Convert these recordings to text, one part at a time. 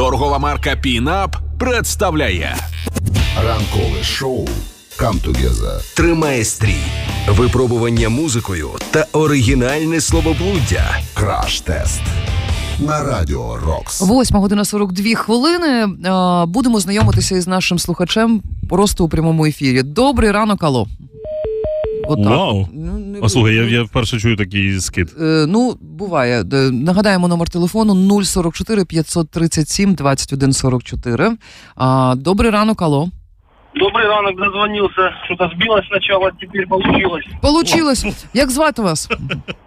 Торгова марка Пінап представляє Ранкове шоу «Come Together». Тримає стрій, випробування музикою та оригінальне словоблуддя. Краш-тест на радіо Рокс. Восьма година 42 хвилини. Будемо знайомитися із нашим слухачем просто у прямому ефірі. Добрий ранок, алло. Отак. Вау. Ну, не А слухай, я, було. я вперше чую такий скид. Е, Ну, буває. Е, Нагадаємо номер телефону 044 537 21 44. А, Добрий ранок, алло. Добрый ранок, дозвонился. Что-то сбилось сначала, теперь получилось. Получилось. Як звати вас?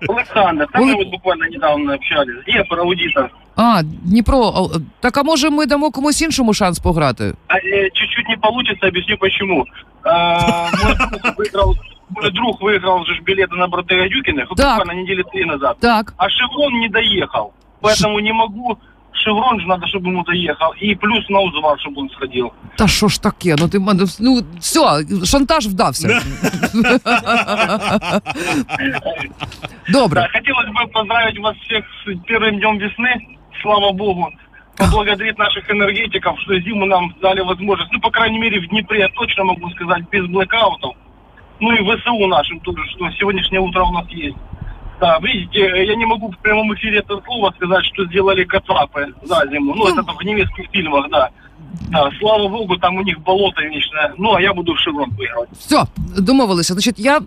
Александр, там Ой. мы вот буквально недавно общались. Днепр, аудитор. А, Дніпро. А, Так а може ми дамо комусь іншому шанс пограти? А, э, чуть-чуть не получится, объясню почему. А, мой друг выиграл, мой друг выиграл же билеты на Братыра Юкиных Так. буквально недели три назад. Так. А Шеврон не доехал. Поэтому не могу. Шеврон же надо, чтобы ему доехал. И плюс на узвар, чтобы он сходил. Та що ж таке? Ну ти мене ну все, шантаж вдався. Добре. Да, хотелось бы поздравить вас всех с первым днем весны. Слава богу. Поблагодарить наших энергетиков, что зиму нам дали возможность. Ну, по крайней мере, в Днепре я точно могу сказать, без блэкаутов. Ну и ВСУ нашим тоже, что сегодняшнее утро у нас есть. Да, видите, я не могу в прямом эфире это слово сказать, что сделали кацапы за зиму. Ну, это в немецких фильмах, да. Да, слава богу, там у них болото вечное. Ну, а я буду в Шеврон выигрывать. Все, домовилися. Значить, я е,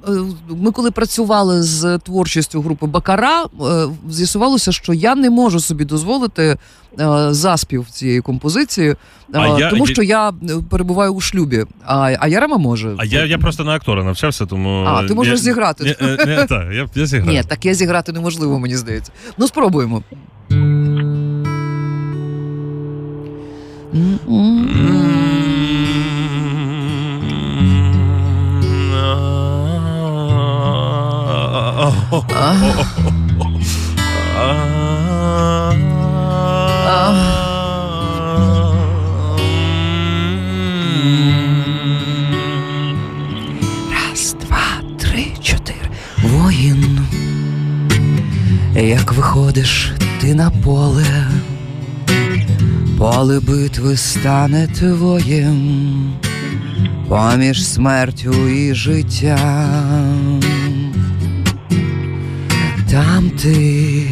ми коли працювали з творчістю групи Бакара, е, з'ясувалося, що я не можу собі дозволити е, заспів цієї композиції, е, А я- тому я- що я е, перебуваю у шлюбі. А, а Ярема може. А я, я просто на актора навчався, тому. А, ти можеш я, зіграти. Ні, е, не, так, я, я зіграю. Ні, таке зіграти неможливо, мені здається. Ну, спробуємо. Раз, Як виходиш ти на поле, поле битви стане твоїм, поміж смертю і життям. Там ти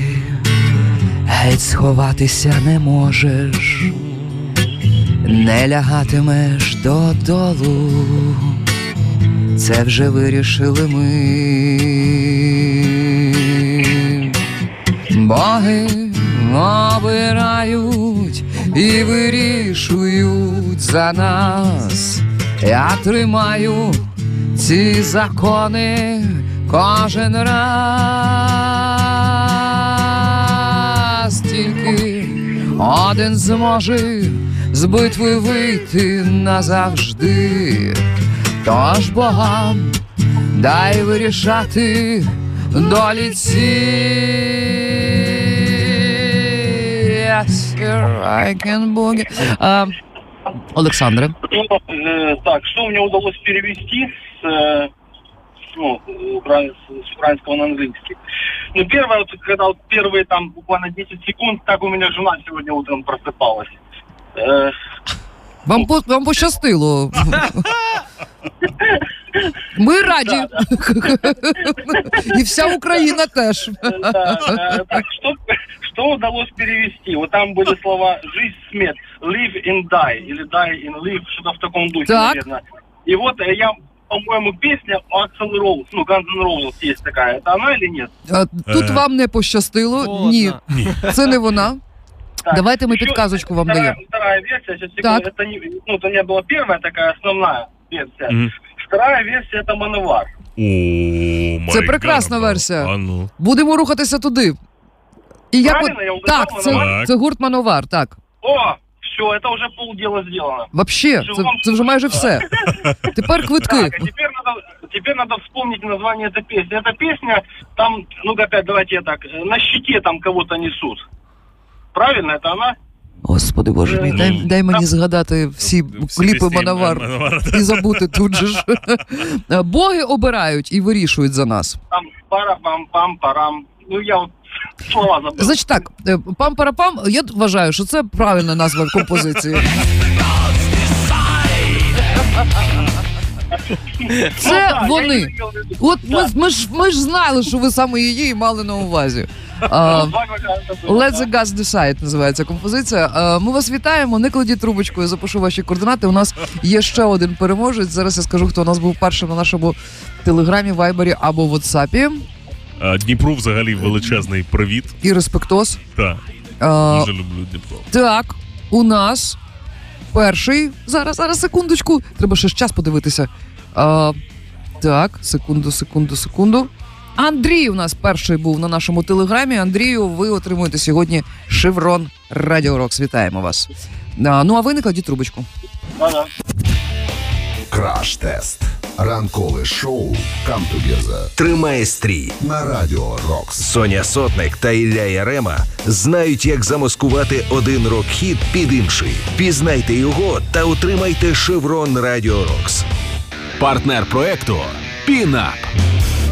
геть сховатися не можеш, не лягатимеш додолу. Це вже вирішили ми. І вирішують за нас. Я тримаю ці закони кожен раз. Тільки один зможе з битви вийти назавжди. Тож богам дай вирішати долі ці. Yes, here I can boogie. А, Олександре, Ну, э, так, что мне удалось перевести с, э, ну, укра- с украинского на английский? Ну, первое, вот, когда вот первые там буквально 10 секунд, так у меня жена сегодня утром просыпалась. Э, вам, по- вам пощастило. Ми раді. І вся Україна теж. да, э, так, что, что удалось перевести? Вот там были слова «жизнь, смерть», «live and die» или «die and live», что-то в таком духе, Так. наверное. И вот э, я, по-моему, песня Axel Rose, ну, Guns N' Roses есть такая. Это она или нет? А, Тут Е. вам не пощастило. Ні, Ні. це не вона. Так, Давайте мы еще подсказочку вам вторая, даем. Вторая версия, сейчас Так. секунду, это не, ну, это не была первая такая основная версия. Мгм. Вторая версия это Мановар. О, май Це прекрасна гад. версія. А ну. Будемо рухатися туди. І як Правильно от- я угадав, так, це, Мановар? це гурт Мановар, так. О, все, это уже полдела сделано. Вообще, це, це вже майже все. Тепер квитки. Так, а теперь надо, теперь надо вспомнить название этой песни. Эта песня, там, ну опять давайте я так, э, на щите там кого-то несут. Правильно, это она? Господи боже мій, дай, дай мені згадати всі Всі кліпи пісні Мановар Мановара, і забути тут же ж. Боги обирають і вирішують за нас. Там пара-пам-пам-парам. Ну, я вот Слова забыл. Значить так, е, пам-парапам, я вважаю, що це правильна назва композиції. Це Ну вони. От ми, ми ж ми ж знали, що ви саме її мали на увазі. Было, Let the gas decide називається композиція. Ми вас вітаємо. Не кладіть трубочку, я запишу ваші координати. У нас є ще один переможець. Зараз я скажу, хто у нас був першим на нашому телеграмі, вайбері або ватсапі. А, Дніпру взагалі величезний привіт. І респектос. Так, Е, дуже люблю Дніпро. Так, у нас перший. Зараз, зараз, секундочку. Треба ще ж час подивитися. А, так, секунду, секунду, секунду. Андрій у нас перший був на нашому телеграмі. Андрію, ви отримуєте сьогодні шеврон Радіо Рокс. Вітаємо вас. А, ну а ви не кладіть трубочку. Краш-тест. Ранкове шоу «Камтугеза» Тримає стрій. на Радіо Рокс. Соня Сотник та Ілля Ярема знають, як замаскувати один рок-хіт під інший. Пізнайте його та отримайте шеврон Радіо Рокс. Партнер проекту Пінап.